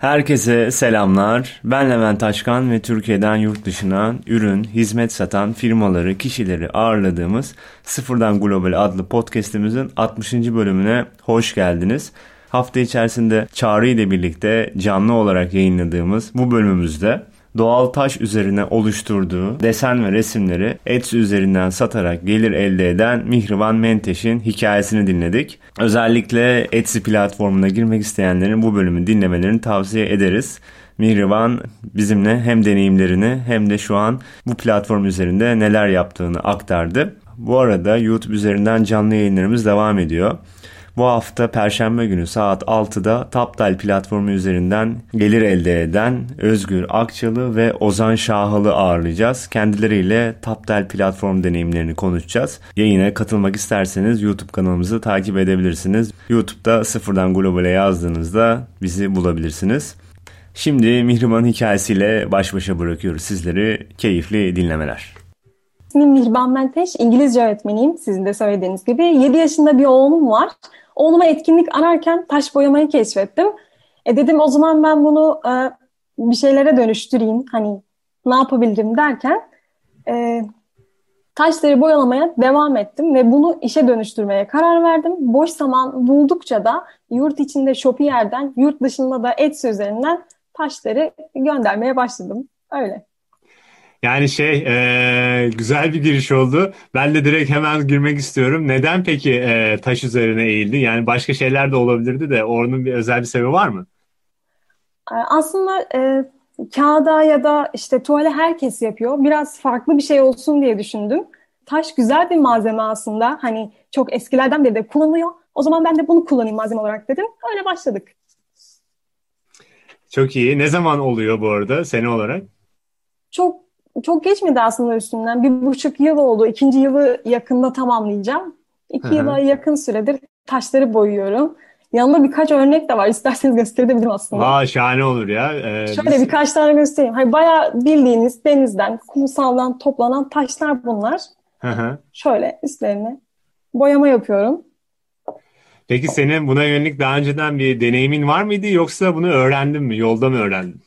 Herkese selamlar. Ben Levent Taşkan ve Türkiye'den yurt dışına ürün, hizmet satan firmaları, kişileri ağırladığımız Sıfırdan Global adlı podcast'imizin 60. bölümüne hoş geldiniz. Hafta içerisinde Çağrı ile birlikte canlı olarak yayınladığımız bu bölümümüzde doğal taş üzerine oluşturduğu desen ve resimleri Etsy üzerinden satarak gelir elde eden Mihriban Menteş'in hikayesini dinledik. Özellikle Etsy platformuna girmek isteyenlerin bu bölümü dinlemelerini tavsiye ederiz. Mihriban bizimle hem deneyimlerini hem de şu an bu platform üzerinde neler yaptığını aktardı. Bu arada YouTube üzerinden canlı yayınlarımız devam ediyor. Bu hafta Perşembe günü saat 6'da Tapdal platformu üzerinden gelir elde eden Özgür Akçalı ve Ozan Şahalı ağırlayacağız. Kendileriyle Tapdal platform deneyimlerini konuşacağız. Yayına katılmak isterseniz YouTube kanalımızı takip edebilirsiniz. YouTube'da sıfırdan globale yazdığınızda bizi bulabilirsiniz. Şimdi Mihriban'ın hikayesiyle baş başa bırakıyoruz sizleri. Keyifli dinlemeler. İsmim Mihriban Menteş, İngilizce öğretmeniyim sizin de söylediğiniz gibi. 7 yaşında bir oğlum var. Oğluma etkinlik ararken taş boyamayı keşfettim. E dedim o zaman ben bunu e, bir şeylere dönüştüreyim. Hani ne yapabilirim derken e, taşları boyalamaya devam ettim ve bunu işe dönüştürmeye karar verdim. Boş zaman buldukça da yurt içinde Shopier'den, yurt dışında da Etsy üzerinden taşları göndermeye başladım. Öyle. Yani şey e, güzel bir giriş oldu. Ben de direkt hemen girmek istiyorum. Neden peki e, taş üzerine eğildi? Yani başka şeyler de olabilirdi de onun bir özel bir sebebi var mı? E, aslında e, kağıda ya da işte tuvale herkes yapıyor. Biraz farklı bir şey olsun diye düşündüm. Taş güzel bir malzeme aslında. Hani çok eskilerden beri de kullanılıyor. O zaman ben de bunu kullanayım malzeme olarak dedim. Öyle başladık. Çok iyi. Ne zaman oluyor bu arada sene olarak? Çok çok geçmedi aslında üstünden. Bir buçuk yıl oldu. İkinci yılı yakında tamamlayacağım. İki Hı-hı. yıla yakın süredir taşları boyuyorum. Yanında birkaç örnek de var. İsterseniz gösterebilirim aslında. Aa şahane olur ya. Ee, Şöyle biz... birkaç tane göstereyim. Hani bayağı bildiğiniz denizden, kumsaldan toplanan taşlar bunlar. Hı-hı. Şöyle üstlerine boyama yapıyorum. Peki senin buna yönelik daha önceden bir deneyimin var mıydı yoksa bunu öğrendin mi? Yolda mı öğrendin?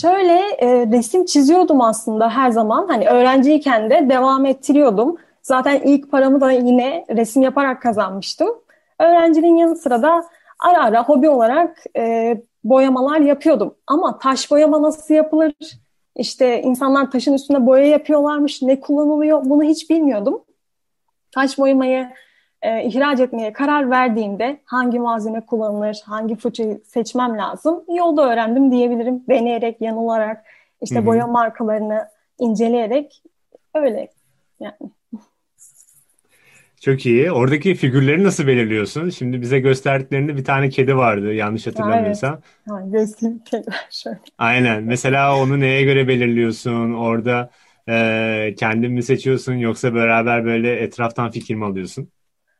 Şöyle e, resim çiziyordum aslında her zaman. Hani öğrenciyken de devam ettiriyordum. Zaten ilk paramı da yine resim yaparak kazanmıştım. Öğrenciliğin yanı sıra da ara ara hobi olarak e, boyamalar yapıyordum. Ama taş boyama nasıl yapılır? İşte insanlar taşın üstünde boya yapıyorlarmış. Ne kullanılıyor? Bunu hiç bilmiyordum. Taş boyamayı e, ihraç etmeye karar verdiğimde hangi malzeme kullanılır, hangi fırçayı seçmem lazım yolda öğrendim diyebilirim. Deneyerek, yanılarak, işte Hı-hı. boya markalarını inceleyerek öyle yani. Çok iyi. Oradaki figürleri nasıl belirliyorsun? Şimdi bize gösterdiklerinde bir tane kedi vardı yanlış hatırlamıyorsam. Evet. Ha, göstereyim kedi şöyle. Aynen. Mesela onu neye göre belirliyorsun? Orada e, kendin mi seçiyorsun yoksa beraber böyle etraftan fikir mi alıyorsun?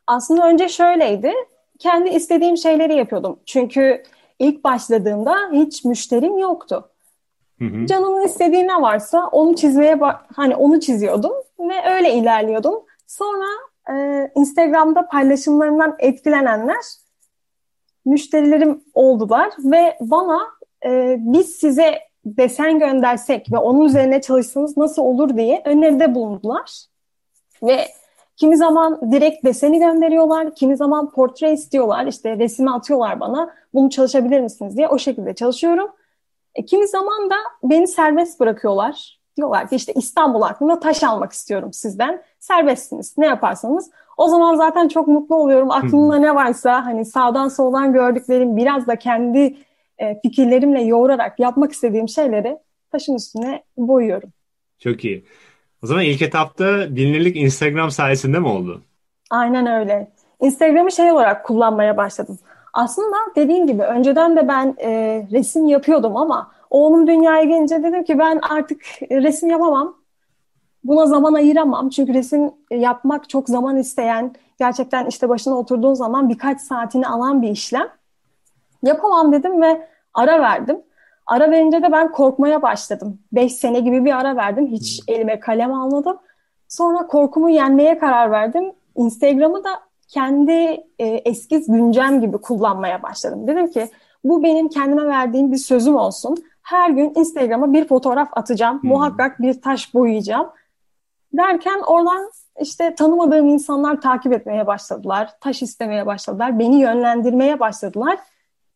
Aslında önce şöyleydi. Kendi istediğim şeyleri yapıyordum. Çünkü ilk başladığımda hiç müşterim yoktu. Hı hı. Canımın istediği ne varsa onu çizmeye hani onu çiziyordum ve öyle ilerliyordum. Sonra e, Instagram'da paylaşımlarımdan etkilenenler müşterilerim oldular ve bana e, biz size desen göndersek ve onun üzerine çalışsanız nasıl olur diye öneride bulundular. Ve Kimi zaman direkt deseni gönderiyorlar, kimi zaman portre istiyorlar, işte resmi atıyorlar bana, bunu çalışabilir misiniz diye o şekilde çalışıyorum. E, kimi zaman da beni serbest bırakıyorlar. Diyorlar ki işte İstanbul hakkında taş almak istiyorum sizden. Serbestsiniz, ne yaparsanız. O zaman zaten çok mutlu oluyorum. Aklımda ne varsa hani sağdan soldan gördüklerim biraz da kendi e, fikirlerimle yoğurarak yapmak istediğim şeyleri taşın üstüne boyuyorum. Çok iyi. O zaman ilk etapta bilinirlik Instagram sayesinde mi oldu? Aynen öyle. Instagram'ı şey olarak kullanmaya başladım. Aslında dediğim gibi önceden de ben e, resim yapıyordum ama oğlum dünyaya gelince dedim ki ben artık resim yapamam. Buna zaman ayıramam. Çünkü resim yapmak çok zaman isteyen, gerçekten işte başına oturduğun zaman birkaç saatini alan bir işlem. Yapamam dedim ve ara verdim. Ara verince de ben korkmaya başladım. Beş sene gibi bir ara verdim. Hiç hmm. elime kalem almadım. Sonra korkumu yenmeye karar verdim. Instagram'ı da kendi e, eskiz güncem gibi kullanmaya başladım. Dedim ki Bu benim kendime verdiğim bir sözüm olsun. Her gün Instagram'a bir fotoğraf atacağım. Hmm. Muhakkak bir taş boyayacağım. Derken oradan işte tanımadığım insanlar takip etmeye başladılar. Taş istemeye başladılar. Beni yönlendirmeye başladılar.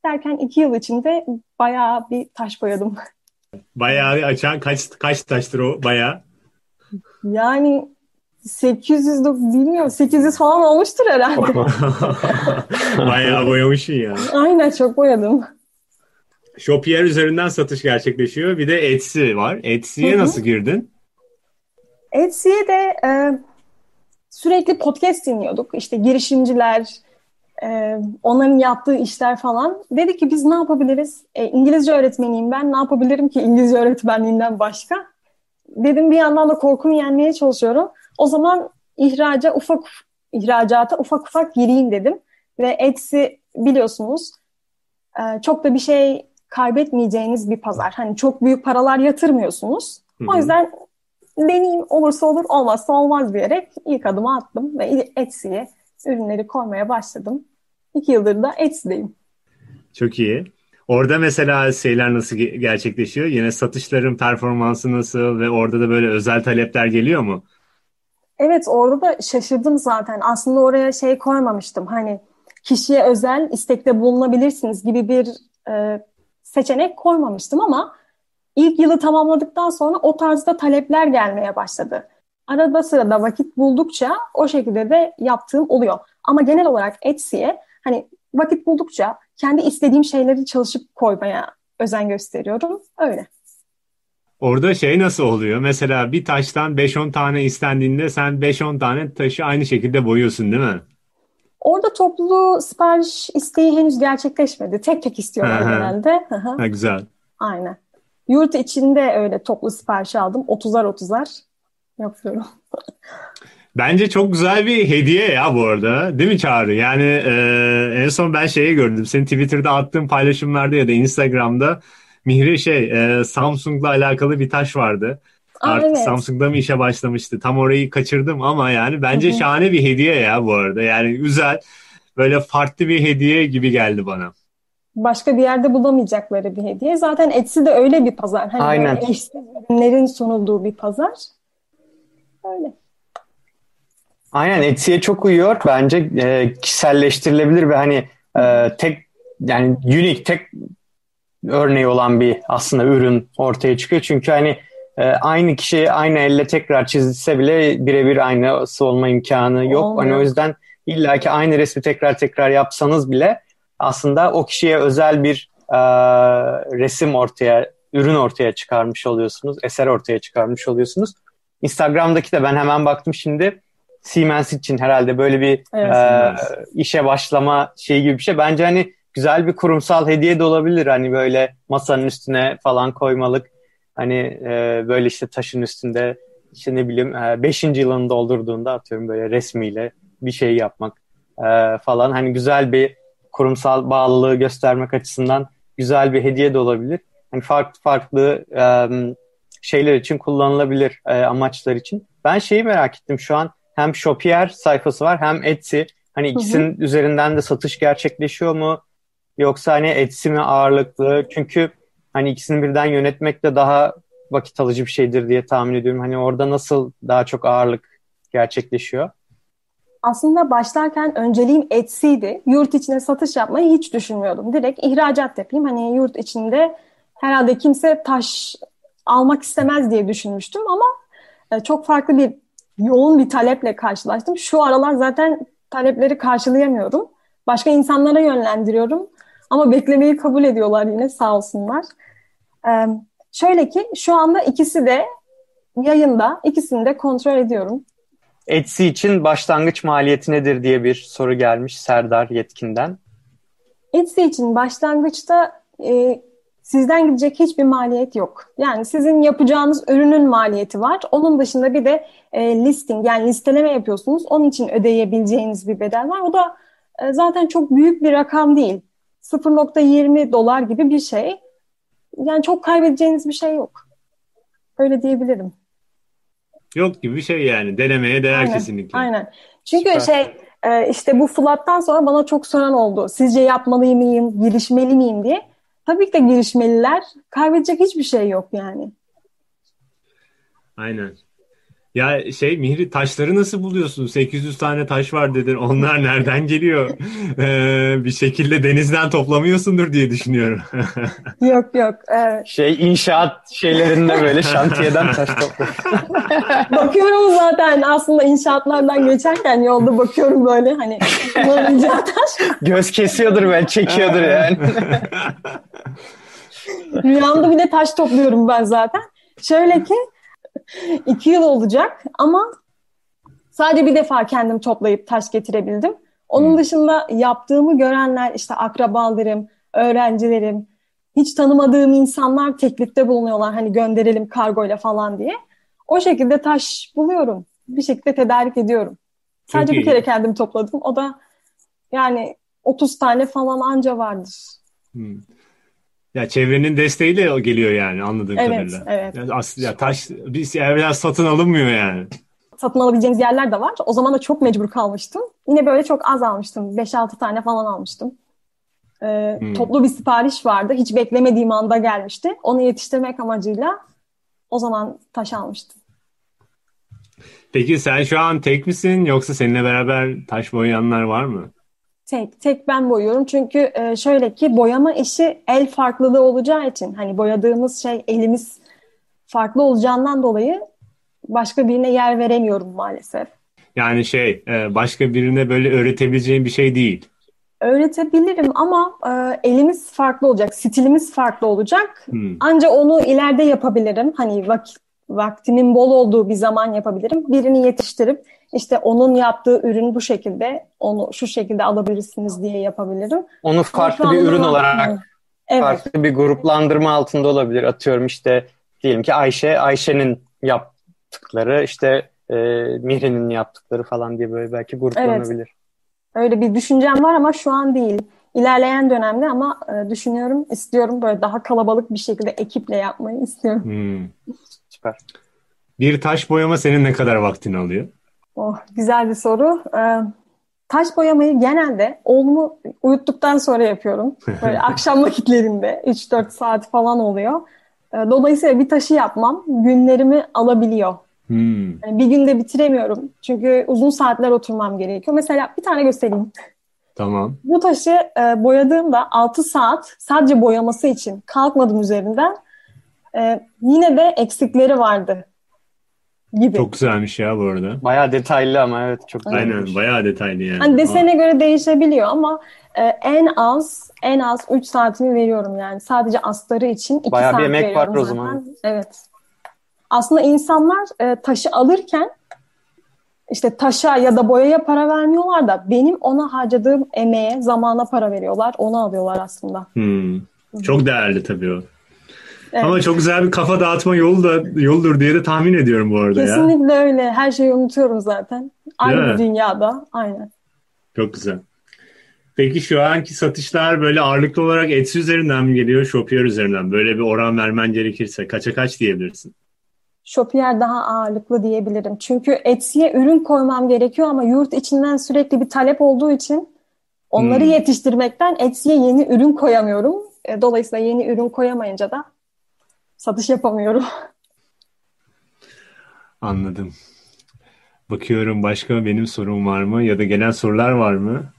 Derken iki yıl içinde bayağı bir taş boyadım. Bayağı açan kaç kaç taştır o bayağı? Yani 800 bilmiyorum 800 falan olmuştur herhalde. bayağı boyamışsın ya. Aynen çok boyadım. Shopier üzerinden satış gerçekleşiyor. Bir de Etsy var. Etsy'ye nasıl girdin? Etsy'ye de e, sürekli podcast dinliyorduk. İşte girişimciler, e, onların yaptığı işler falan. Dedi ki biz ne yapabiliriz? E, İngilizce öğretmeniyim ben. Ne yapabilirim ki İngilizce öğretmenliğinden başka? Dedim bir yandan da korkumu yenmeye çalışıyorum. O zaman ihraca ufak ihracata ufak ufak gireyim dedim. Ve Etsy biliyorsunuz e, çok da bir şey kaybetmeyeceğiniz bir pazar. Hani çok büyük paralar yatırmıyorsunuz. Hı-hı. O yüzden deneyim olursa olur olmazsa olmaz diyerek ilk adımı attım ve Etsy'ye ürünleri koymaya başladım. İki yıldır da Etsy'deyim. Çok iyi. Orada mesela şeyler nasıl gerçekleşiyor? Yine satışların performansı nasıl ve orada da böyle özel talepler geliyor mu? Evet orada da şaşırdım zaten. Aslında oraya şey koymamıştım. Hani kişiye özel istekte bulunabilirsiniz gibi bir e, seçenek koymamıştım ama ilk yılı tamamladıktan sonra o tarzda talepler gelmeye başladı. Arada sırada vakit buldukça o şekilde de yaptığım oluyor. Ama genel olarak Etsy'ye hani vakit buldukça kendi istediğim şeyleri çalışıp koymaya özen gösteriyorum. Öyle. Orada şey nasıl oluyor? Mesela bir taştan 5-10 tane istendiğinde sen 5-10 tane taşı aynı şekilde boyuyorsun değil mi? Orada toplu sipariş isteği henüz gerçekleşmedi. Tek tek istiyorlar genelde. ha, güzel. Aynen. Yurt içinde öyle toplu sipariş aldım. 30'ar 30'ar yapıyorum. Bence çok güzel bir hediye ya bu arada. Değil mi Çağrı? Yani e, en son ben şeyi gördüm. Senin Twitter'da attığın paylaşımlarda ya da Instagram'da Mihri şey e, Samsung'la alakalı bir taş vardı. Aa, Artık evet. Samsung'da mı işe başlamıştı? Tam orayı kaçırdım ama yani bence Hı-hı. şahane bir hediye ya bu arada. Yani güzel böyle farklı bir hediye gibi geldi bana. Başka bir yerde bulamayacakları bir hediye. Zaten Etsy de öyle bir pazar. Hani Aynen. eşsiz ürünlerin sunulduğu bir pazar. Öyle. Aynen Etsy'ye çok uyuyor. Bence e, kişiselleştirilebilir ve hani e, tek yani unique tek örneği olan bir aslında ürün ortaya çıkıyor. Çünkü hani e, aynı kişi aynı elle tekrar çizilse bile birebir aynısı olma imkanı yok. Olmuyor. Hani o yüzden illaki aynı resmi tekrar tekrar yapsanız bile aslında o kişiye özel bir e, resim ortaya, ürün ortaya çıkarmış oluyorsunuz, eser ortaya çıkarmış oluyorsunuz. Instagram'daki de ben hemen baktım şimdi Siemens için herhalde böyle bir evet, e, işe başlama şeyi gibi bir şey. Bence hani güzel bir kurumsal hediye de olabilir. Hani böyle masanın üstüne falan koymalık. Hani e, böyle işte taşın üstünde işte ne bileyim 5. E, yılını doldurduğunda atıyorum böyle resmiyle bir şey yapmak e, falan. Hani güzel bir kurumsal bağlılığı göstermek açısından güzel bir hediye de olabilir. Hani farklı farklı e, şeyler için kullanılabilir e, amaçlar için. Ben şeyi merak ettim şu an hem Shopier sayfası var hem Etsy. Hani ikisinin hı hı. üzerinden de satış gerçekleşiyor mu? Yoksa hani Etsy mi ağırlıklı? Çünkü hani ikisini birden yönetmek de daha vakit alıcı bir şeydir diye tahmin ediyorum. Hani orada nasıl daha çok ağırlık gerçekleşiyor? Aslında başlarken önceliğim Etsy'di. Yurt içine satış yapmayı hiç düşünmüyordum. Direkt ihracat yapayım. Hani yurt içinde herhalde kimse taş almak istemez diye düşünmüştüm ama e, çok farklı bir yoğun bir taleple karşılaştım. Şu aralar zaten talepleri karşılayamıyorum. Başka insanlara yönlendiriyorum. Ama beklemeyi kabul ediyorlar yine sağ olsunlar. Ee, şöyle ki şu anda ikisi de yayında. ikisini de kontrol ediyorum. Etsy için başlangıç maliyeti nedir diye bir soru gelmiş Serdar Yetkin'den. Etsy için başlangıçta e, sizden gidecek hiçbir maliyet yok. Yani sizin yapacağınız ürünün maliyeti var. Onun dışında bir de e, listing yani listeleme yapıyorsunuz. Onun için ödeyebileceğiniz bir bedel var. O da e, zaten çok büyük bir rakam değil. 0.20 dolar gibi bir şey. Yani çok kaybedeceğiniz bir şey yok. Öyle diyebilirim. Yok gibi bir şey yani. Denemeye değer aynen, kesinlikle. Aynen. Çünkü Süper. şey e, işte bu flattan sonra bana çok soran oldu. Sizce yapmalı mıyım, girişmeli miyim diye. Tabii ki de girişmeliler. Kaybedecek hiçbir şey yok yani. Aynen. Ya şey Mihri taşları nasıl buluyorsun? 800 tane taş var dedin. Onlar nereden geliyor? Ee, bir şekilde denizden toplamıyorsundur diye düşünüyorum. yok yok. Evet. Şey inşaat şeylerinde böyle şantiyeden taş topluyor. bakıyorum zaten aslında inşaatlardan geçerken yolda bakıyorum böyle hani taş. Göz kesiyordur ben çekiyordur yani. Rüyamda bir de taş topluyorum ben zaten. Şöyle ki iki yıl olacak ama sadece bir defa kendim toplayıp taş getirebildim. Onun hmm. dışında yaptığımı görenler işte akrabalarım, öğrencilerim, hiç tanımadığım insanlar teklifte bulunuyorlar hani gönderelim kargoyla falan diye. O şekilde taş buluyorum. Bir şekilde tedarik ediyorum. Sadece Çok bir kere kendim topladım. O da yani 30 tane falan anca vardır. Hmm. Ya çevrenin desteğiyle o geliyor yani anladığım evet, kadarıyla. Evet, yani aslında ya taş bir evler satın alınmıyor yani. Satın alabileceğiniz yerler de var. O zaman da çok mecbur kalmıştım. Yine böyle çok az almıştım. 5-6 tane falan almıştım. Ee, hmm. Toplu bir sipariş vardı. Hiç beklemediğim anda gelmişti. Onu yetiştirmek amacıyla o zaman taş almıştım. Peki sen şu an tek misin yoksa seninle beraber taş boyayanlar var mı? Tek, tek ben boyuyorum. Çünkü e, şöyle ki boyama işi el farklılığı olacağı için hani boyadığımız şey elimiz farklı olacağından dolayı başka birine yer veremiyorum maalesef. Yani şey e, başka birine böyle öğretebileceğin bir şey değil. Öğretebilirim ama e, elimiz farklı olacak, stilimiz farklı olacak. Hmm. Ancak onu ileride yapabilirim. Hani vakit, vaktimin bol olduğu bir zaman yapabilirim. Birini yetiştirip işte onun yaptığı ürün bu şekilde onu şu şekilde alabilirsiniz diye yapabilirim. Onu farklı bir ürün olarak evet. farklı bir gruplandırma altında olabilir. Atıyorum işte diyelim ki Ayşe, Ayşe'nin yaptıkları işte e, Mihri'nin yaptıkları falan diye böyle belki gruplanabilir. Evet. Öyle bir düşüncem var ama şu an değil. İlerleyen dönemde ama e, düşünüyorum, istiyorum böyle daha kalabalık bir şekilde ekiple yapmayı istiyorum. Hmm. Süper. Bir taş boyama senin ne kadar vaktini alıyor? Oh, güzel bir soru. Ee, taş boyamayı genelde oğlumu uyuttuktan sonra yapıyorum. Böyle akşam vakitlerinde 3-4 saat falan oluyor. Ee, dolayısıyla bir taşı yapmam günlerimi alabiliyor. Hmm. Yani bir günde bitiremiyorum. Çünkü uzun saatler oturmam gerekiyor. Mesela bir tane göstereyim. Tamam. Bu taşı e, boyadığımda 6 saat sadece boyaması için kalkmadım üzerinden. E, yine de eksikleri vardı gibi. Çok güzelmiş ya bu arada. Bayağı detaylı ama evet çok güzel. Aynen bayağı detaylı yani. Hani desene Aa. göre değişebiliyor ama e, en az en az 3 saatimi veriyorum yani. Sadece astarı için 2 bayağı saat bir emek var o zaman. Evet. Aslında insanlar e, taşı alırken işte taşa ya da boyaya para vermiyorlar da benim ona harcadığım emeğe, zamana para veriyorlar. Onu alıyorlar aslında. Hmm. Çok değerli tabii o. Evet. Ama çok güzel bir kafa dağıtma yolu da yoldur diye de tahmin ediyorum bu arada Kesinlikle ya. öyle. Her şeyi unutuyorum zaten. Aynı bir dünyada. Aynen. Çok güzel. Peki şu anki satışlar böyle ağırlıklı olarak Etsy üzerinden mi geliyor, Shopier üzerinden? Böyle bir oran vermen gerekirse kaça kaç diyebilirsin? Shopier daha ağırlıklı diyebilirim. Çünkü Etsy'ye ürün koymam gerekiyor ama yurt içinden sürekli bir talep olduğu için onları hmm. yetiştirmekten Etsy'ye yeni ürün koyamıyorum. E, dolayısıyla yeni ürün koyamayınca da satış yapamıyorum. Anladım. Bakıyorum başka benim sorum var mı ya da gelen sorular var mı?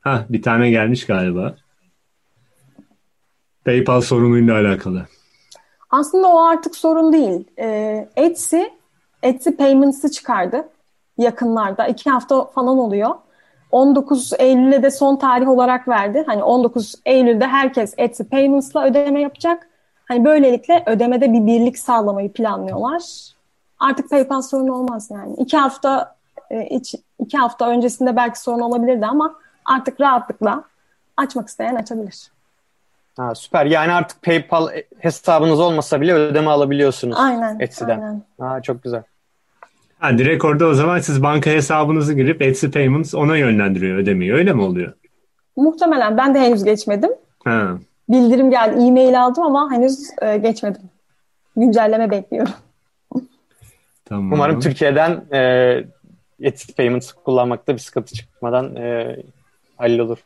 Ha bir tane gelmiş galiba. PayPal sorunuyla alakalı. Aslında o artık sorun değil. Ee, Etsy, Etsy Payments'ı çıkardı yakınlarda. iki hafta falan oluyor. 19 Eylül'e de son tarih olarak verdi. Hani 19 Eylül'de herkes Etsy Payments'la ödeme yapacak. Hani böylelikle ödemede bir birlik sağlamayı planlıyorlar. Artık PayPal sorunu olmaz yani. İki hafta e, iki hafta öncesinde belki sorun olabilirdi ama artık rahatlıkla açmak isteyen açabilir. Ha, süper. Yani artık PayPal hesabınız olmasa bile ödeme alabiliyorsunuz. Aynen. Etsy'den. Aynen. Ha, çok güzel. Ha, direkt orada o zaman siz banka hesabınızı girip Etsy Payments ona yönlendiriyor ödemeyi. Öyle mi oluyor? Muhtemelen. Ben de henüz geçmedim. Ha bildirim geldi. E-mail aldım ama henüz e, geçmedim. Güncelleme bekliyorum. Tamam. Umarım Türkiye'den e, Etsy Payments kullanmakta bir sıkıntı çıkmadan e, hallolur.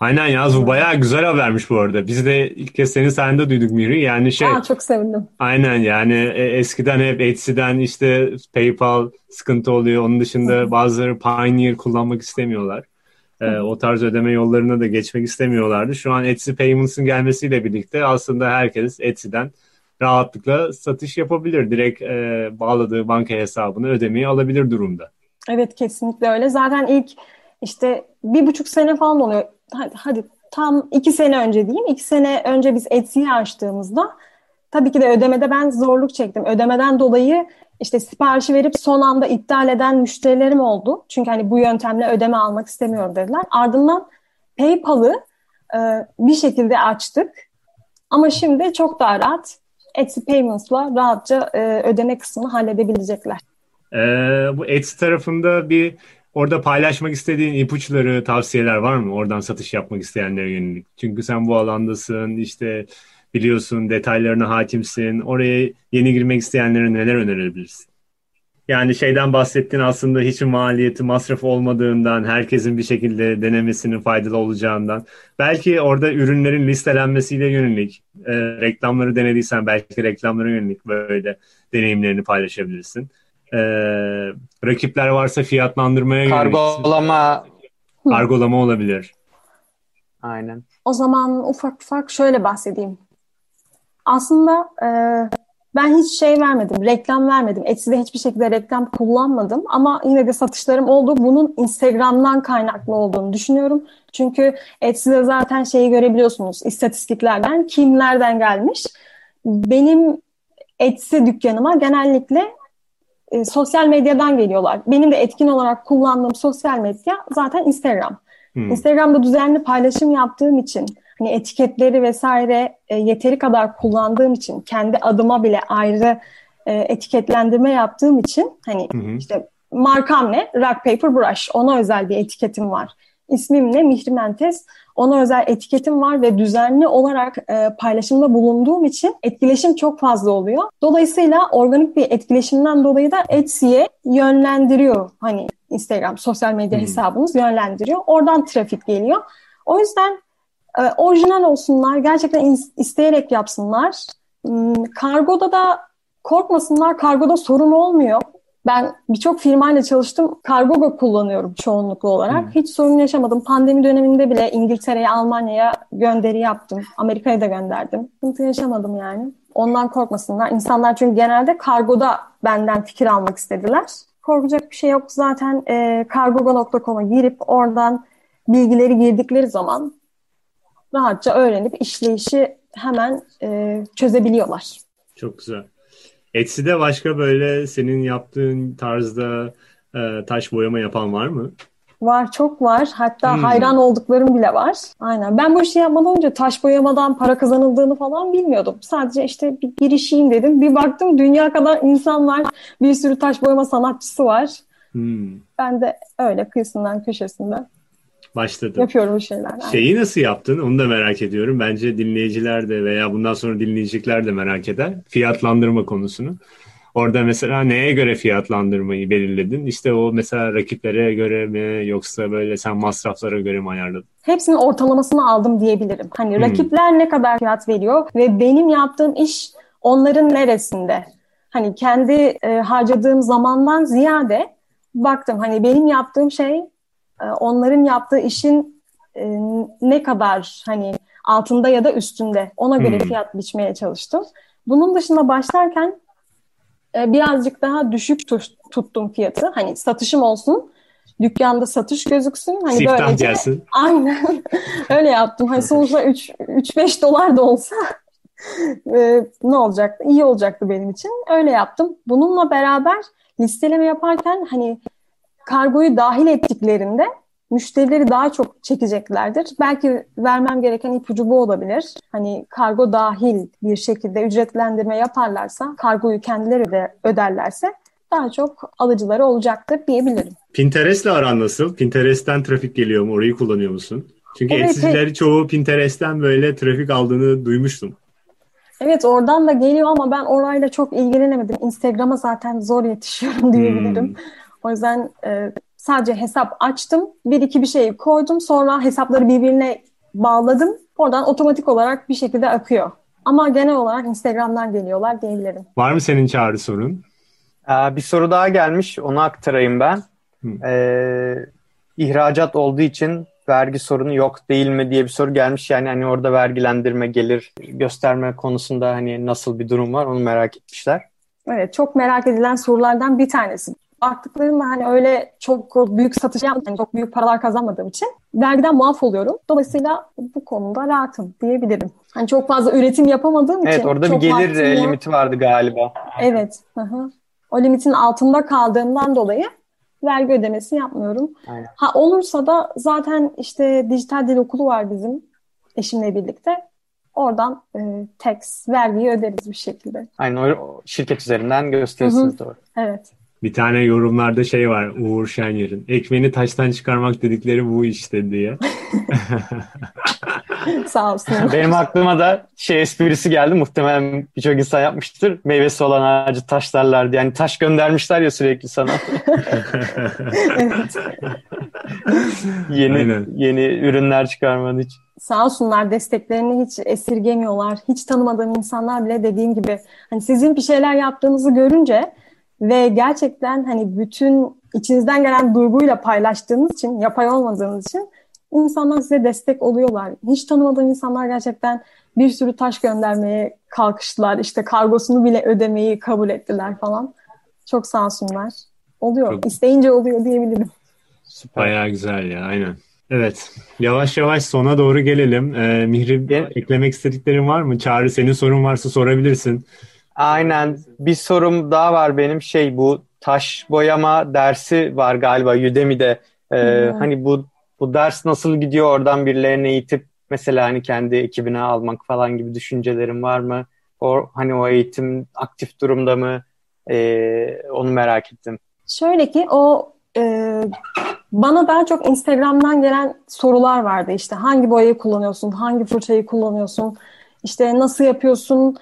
Aynen ya bu bayağı güzel habermiş bu arada. Biz de ilk kez senin sayende duyduk Miri. Yani şey. Aa, çok sevindim. Aynen yani e, eskiden hep Etsy'den işte PayPal sıkıntı oluyor. Onun dışında bazıları Pioneer kullanmak istemiyorlar. E, o tarz ödeme yollarına da geçmek istemiyorlardı. Şu an Etsy Payments'ın gelmesiyle birlikte aslında herkes Etsy'den rahatlıkla satış yapabilir. Direkt e, bağladığı banka hesabını ödemeyi alabilir durumda. Evet kesinlikle öyle. Zaten ilk işte bir buçuk sene falan oluyor. Hadi, hadi tam iki sene önce diyeyim. İki sene önce biz Etsy'yi açtığımızda tabii ki de ödemede ben zorluk çektim. Ödemeden dolayı işte siparişi verip son anda iptal eden müşterilerim oldu. Çünkü hani bu yöntemle ödeme almak istemiyorum dediler. Ardından PayPal'ı e, bir şekilde açtık. Ama şimdi çok daha rahat Etsy Payments'la rahatça e, ödeme kısmını halledebilecekler. Ee, bu Etsy tarafında bir orada paylaşmak istediğin ipuçları, tavsiyeler var mı? Oradan satış yapmak isteyenlere yönelik. Çünkü sen bu alandasın, işte biliyorsun, detaylarına hakimsin. Oraya yeni girmek isteyenlere neler önerebilirsin? Yani şeyden bahsettiğin aslında hiç maliyeti, masraf olmadığından, herkesin bir şekilde denemesinin faydalı olacağından. Belki orada ürünlerin listelenmesiyle yönelik, e, reklamları denediysen belki reklamlara yönelik böyle deneyimlerini paylaşabilirsin. E, rakipler varsa fiyatlandırmaya yönelik. Kargolama. Kargolama olabilir. Aynen. O zaman ufak ufak şöyle bahsedeyim. Aslında e, ben hiç şey vermedim, reklam vermedim. Etsy'de hiçbir şekilde reklam kullanmadım. Ama yine de satışlarım oldu. Bunun Instagram'dan kaynaklı olduğunu düşünüyorum. Çünkü Etsy'de zaten şeyi görebiliyorsunuz istatistiklerden. Kim nereden gelmiş. Benim Etsy dükkanıma genellikle e, sosyal medyadan geliyorlar. Benim de etkin olarak kullandığım sosyal medya zaten Instagram. Hmm. Instagram'da düzenli paylaşım yaptığım için hani etiketleri vesaire e, yeteri kadar kullandığım için kendi adıma bile ayrı e, etiketlendirme yaptığım için hani hı hı. işte markam ne? Rock Paper Brush. Ona özel bir etiketim var. İsmim ne? Mihri Mentes. Ona özel etiketim var ve düzenli olarak e, paylaşımda bulunduğum için etkileşim çok fazla oluyor. Dolayısıyla organik bir etkileşimden dolayı da Etsy'ye yönlendiriyor. Hani Instagram, sosyal medya hmm. hesabımız yönlendiriyor. Oradan trafik geliyor. O yüzden e, orijinal olsunlar, gerçekten isteyerek yapsınlar. Hmm, kargoda da korkmasınlar, kargoda sorun olmuyor. Ben birçok firmayla çalıştım. Kargo kullanıyorum çoğunlukla olarak. Hmm. Hiç sorun yaşamadım. Pandemi döneminde bile İngiltere'ye, Almanya'ya gönderi yaptım. Amerika'ya da gönderdim. Sıkıntı yaşamadım yani. Ondan korkmasınlar. İnsanlar çünkü genelde kargoda benden fikir almak istediler. Korkacak bir şey yok. Zaten e, kargoga.com'a girip oradan bilgileri girdikleri zaman rahatça öğrenip işleyişi hemen e, çözebiliyorlar. Çok güzel. Etsy'de başka böyle senin yaptığın tarzda e, taş boyama yapan var mı? Var çok var. Hatta hmm. hayran olduklarım bile var. Aynen. Ben bu işi yapmadan önce taş boyamadan para kazanıldığını falan bilmiyordum. Sadece işte bir girişeyim dedim. Bir baktım dünya kadar insan var. Bir sürü taş boyama sanatçısı var. Hmm. Ben de öyle kıyısından köşesinden başladı. Yapıyorum bir şeyler. Yani. Şeyi nasıl yaptın? Onu da merak ediyorum. Bence dinleyiciler de veya bundan sonra dinleyecekler de merak eder. Fiyatlandırma konusunu. Orada mesela neye göre fiyatlandırmayı belirledin? İşte o mesela rakiplere göre mi yoksa böyle sen masraflara göre mi ayarladın? Hepsinin ortalamasını aldım diyebilirim. Hani hmm. rakipler ne kadar fiyat veriyor ve benim yaptığım iş onların neresinde? Hani kendi e, harcadığım zamandan ziyade baktım hani benim yaptığım şey onların yaptığı işin e, ne kadar hani altında ya da üstünde ona göre hmm. fiyat biçmeye çalıştım. Bunun dışında başlarken e, birazcık daha düşük tuttum fiyatı. Hani satışım olsun, dükkanda satış gözüksün. Hani Siftah böylece, gelsin. Aynen. Öyle yaptım. Hani sonuçta 3-5 dolar da olsa ne olacaktı? İyi olacaktı benim için. Öyle yaptım. Bununla beraber listeleme yaparken hani kargoyu dahil ettiklerinde müşterileri daha çok çekeceklerdir. Belki vermem gereken ipucu bu olabilir. Hani kargo dahil bir şekilde ücretlendirme yaparlarsa, kargoyu kendileri de öderlerse daha çok alıcıları olacaktır diyebilirim. Pinterest'le aran nasıl? Pinterest'ten trafik geliyor mu? Orayı kullanıyor musun? Çünkü evet, etsicileri çoğu Pinterest'ten böyle trafik aldığını duymuştum. Evet oradan da geliyor ama ben orayla çok ilgilenemedim. Instagram'a zaten zor yetişiyorum diyebilirim. Hmm. O yüzden e, sadece hesap açtım. Bir iki bir şey koydum. Sonra hesapları birbirine bağladım. Oradan otomatik olarak bir şekilde akıyor. Ama genel olarak Instagram'dan geliyorlar diyebilirim. Var mı senin çağrı sorun? Ee, bir soru daha gelmiş. Onu aktarayım ben. Ee, ihracat olduğu için vergi sorunu yok değil mi diye bir soru gelmiş. Yani hani orada vergilendirme gelir gösterme konusunda hani nasıl bir durum var onu merak etmişler. Evet çok merak edilen sorulardan bir tanesi. Baktıklarımda hani öyle çok büyük satış yani çok büyük paralar kazanmadığım için vergiden muaf oluyorum. Dolayısıyla bu konuda rahatım diyebilirim. Hani çok fazla üretim yapamadığım evet, için. Evet orada bir gelir limiti vardı galiba. Evet. Hı hı. O limitin altında kaldığımdan dolayı vergi ödemesi yapmıyorum. Aynen. Ha olursa da zaten işte dijital dil okulu var bizim eşimle birlikte. Oradan e, tax, vergiyi öderiz bir şekilde. Aynen o şirket üzerinden gösterirsiniz doğru. Evet. Bir tane yorumlarda şey var Uğur Şenyer'in. Ekmeğini taştan çıkarmak dedikleri bu işte diye. Sağ olsun. Benim aklıma da şey esprisi geldi. Muhtemelen birçok insan yapmıştır. Meyvesi olan ağacı taşlarlar diye. Yani taş göndermişler ya sürekli sana. evet. yeni, Aynen. yeni ürünler çıkarman için. Sağ olsunlar desteklerini hiç esirgemiyorlar. Hiç tanımadığım insanlar bile dediğim gibi hani sizin bir şeyler yaptığınızı görünce ve gerçekten hani bütün içinizden gelen duyguyla paylaştığınız için, yapay olmadığınız için insanlar size destek oluyorlar. Hiç tanımadığım insanlar gerçekten bir sürü taş göndermeye kalkıştılar. İşte kargosunu bile ödemeyi kabul ettiler falan. Çok sağ olsunlar. Oluyor. Çok... İsteyince oluyor diyebilirim. Süper. Bayağı güzel ya aynen. Evet. Yavaş yavaş sona doğru gelelim. Ee, Mihri Gel. eklemek istediklerin var mı? Çağrı senin sorun varsa sorabilirsin. Aynen. Bir sorum daha var benim. Şey bu taş boyama dersi var galiba Udemy'de. Ee, hmm. Hani bu bu ders nasıl gidiyor oradan birilerini eğitip mesela hani kendi ekibine almak falan gibi düşüncelerin var mı? O hani o eğitim aktif durumda mı? Ee, onu merak ettim. Şöyle ki o e, bana daha çok Instagram'dan gelen sorular vardı. İşte hangi boyayı kullanıyorsun, hangi fırçayı kullanıyorsun, işte nasıl yapıyorsun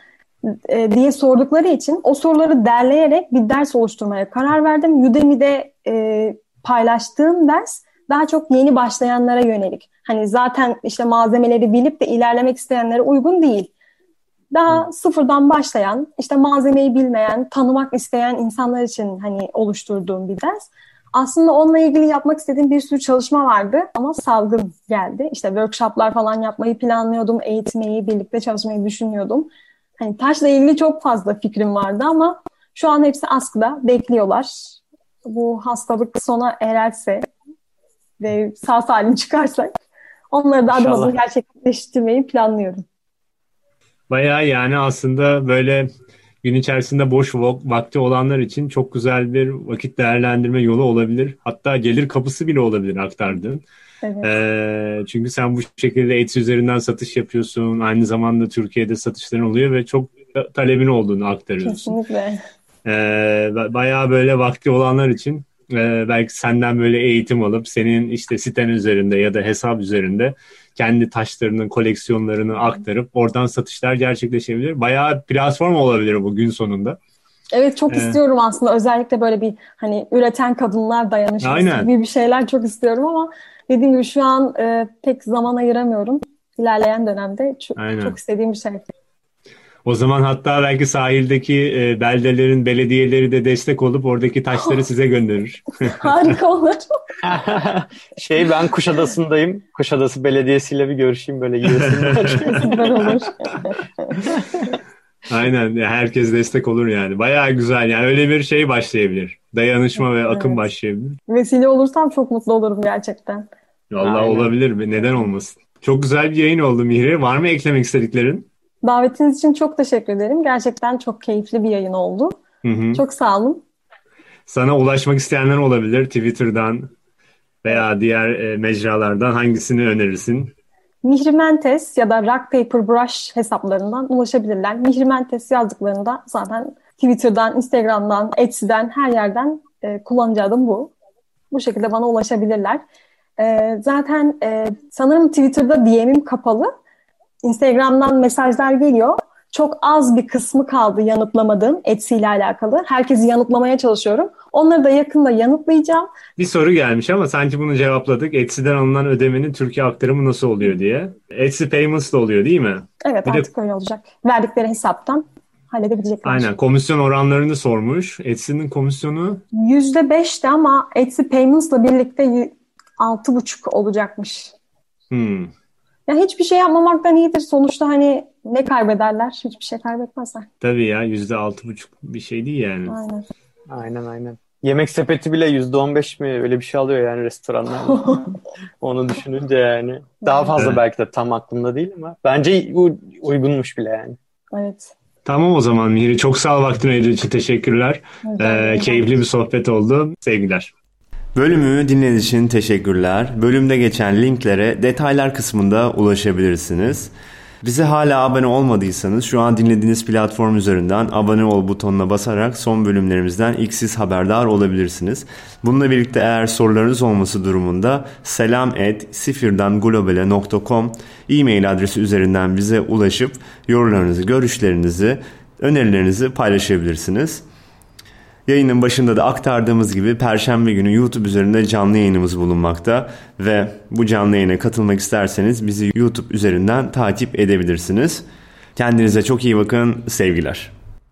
e, diye sordukları için o soruları derleyerek bir ders oluşturmaya karar verdim. Udemy'de e, paylaştığım ders daha çok yeni başlayanlara yönelik. Hani zaten işte malzemeleri bilip de ilerlemek isteyenlere uygun değil. Daha sıfırdan başlayan, işte malzemeyi bilmeyen, tanımak isteyen insanlar için hani oluşturduğum bir ders. Aslında onunla ilgili yapmak istediğim bir sürü çalışma vardı ama salgın geldi. İşte workshoplar falan yapmayı planlıyordum, eğitmeyi, birlikte çalışmayı düşünüyordum. Hani taşla ilgili çok fazla fikrim vardı ama şu an hepsi askıda bekliyorlar. Bu hastalık sona ererse ve sağ salim çıkarsak onları da adım adım gerçekleştirmeyi planlıyorum. Bayağı yani aslında böyle gün içerisinde boş vakti olanlar için çok güzel bir vakit değerlendirme yolu olabilir. Hatta gelir kapısı bile olabilir aktardığın. Evet. E, çünkü sen bu şekilde Etsy üzerinden satış yapıyorsun. Aynı zamanda Türkiye'de satışların oluyor ve çok talebin olduğunu aktarıyorsun. Kesinlikle. E, bayağı böyle vakti olanlar için e, belki senden böyle eğitim alıp senin işte siten üzerinde ya da hesap üzerinde kendi taşlarının koleksiyonlarını aktarıp oradan satışlar gerçekleşebilir. Bayağı platform olabilir bu gün sonunda. Evet çok ee, istiyorum aslında özellikle böyle bir hani üreten kadınlar dayanışması aynen. gibi bir şeyler çok istiyorum ama dediğim gibi şu an e, pek zaman ayıramıyorum. İlerleyen dönemde çok, çok istediğim bir şey. O zaman hatta belki sahildeki e, beldelerin belediyeleri de destek olup oradaki taşları size gönderir. Harika olur. şey ben Kuşadası'ndayım. Kuşadası Belediyesi'yle bir görüşeyim böyle Süper olur. Aynen herkes destek olur yani. Bayağı güzel yani öyle bir şey başlayabilir. Dayanışma ve akım evet. başlayabilir. Vesile olursam çok mutlu olurum gerçekten. Valla olabilir. Neden olmasın? Çok güzel bir yayın oldu Mihri. Var mı eklemek istediklerin? Davetiniz için çok teşekkür ederim. Gerçekten çok keyifli bir yayın oldu. Hı hı. Çok sağ olun. Sana ulaşmak isteyenler olabilir Twitter'dan veya diğer e, mecralardan hangisini önerirsin? Mihrimentes ya da Rock Paper Brush hesaplarından ulaşabilirler. Mihrimentes yazdıklarında zaten Twitter'dan, Instagram'dan, Etsy'den her yerden e, kullanıcı adım bu. Bu şekilde bana ulaşabilirler. E, zaten e, sanırım Twitter'da DM'im kapalı. Instagram'dan mesajlar geliyor. Çok az bir kısmı kaldı yanıtlamadığım Etsy ile alakalı. Herkesi yanıtlamaya çalışıyorum. Onları da yakında yanıtlayacağım. Bir soru gelmiş ama sanki bunu cevapladık. Etsy'den alınan ödemenin Türkiye aktarımı nasıl oluyor diye. Etsy Payments da oluyor değil mi? Evet Bir de- artık öyle olacak. Verdikleri hesaptan halledebilecekler. Aynen. Komisyon oranlarını sormuş. Etsy'nin komisyonu %5'ti ama Etsy Payments'la birlikte y- 6,5 olacakmış. hmm, Ya hiçbir şey yapmamaktan iyidir. Sonuçta hani ne kaybederler? Hiçbir şey kaybetmezler. tabii ya yüzde altı buçuk bir şey değil yani. Aynen. Aynen aynen. Yemek sepeti bile %15 mi öyle bir şey alıyor yani restoranlarda. Onu düşününce yani. Daha fazla Evet. belki de tam aklımda değil ama bence u- uygunmuş bile yani. Evet. Tamam o zaman Mihri. Çok sağ ol ayırdığın için teşekkürler. Ee, keyifli bir sohbet oldu. Sevgiler. Bölümü dinlediğiniz için teşekkürler. Bölümde geçen linklere detaylar kısmında ulaşabilirsiniz. Bize hala abone olmadıysanız şu an dinlediğiniz platform üzerinden abone ol butonuna basarak son bölümlerimizden ilk siz haberdar olabilirsiniz. Bununla birlikte eğer sorularınız olması durumunda selam et sifirdanglobale.com e-mail adresi üzerinden bize ulaşıp yorumlarınızı, görüşlerinizi, önerilerinizi paylaşabilirsiniz. Yayının başında da aktardığımız gibi Perşembe günü YouTube üzerinde canlı yayınımız bulunmakta ve bu canlı yayına katılmak isterseniz bizi YouTube üzerinden takip edebilirsiniz. Kendinize çok iyi bakın, sevgiler.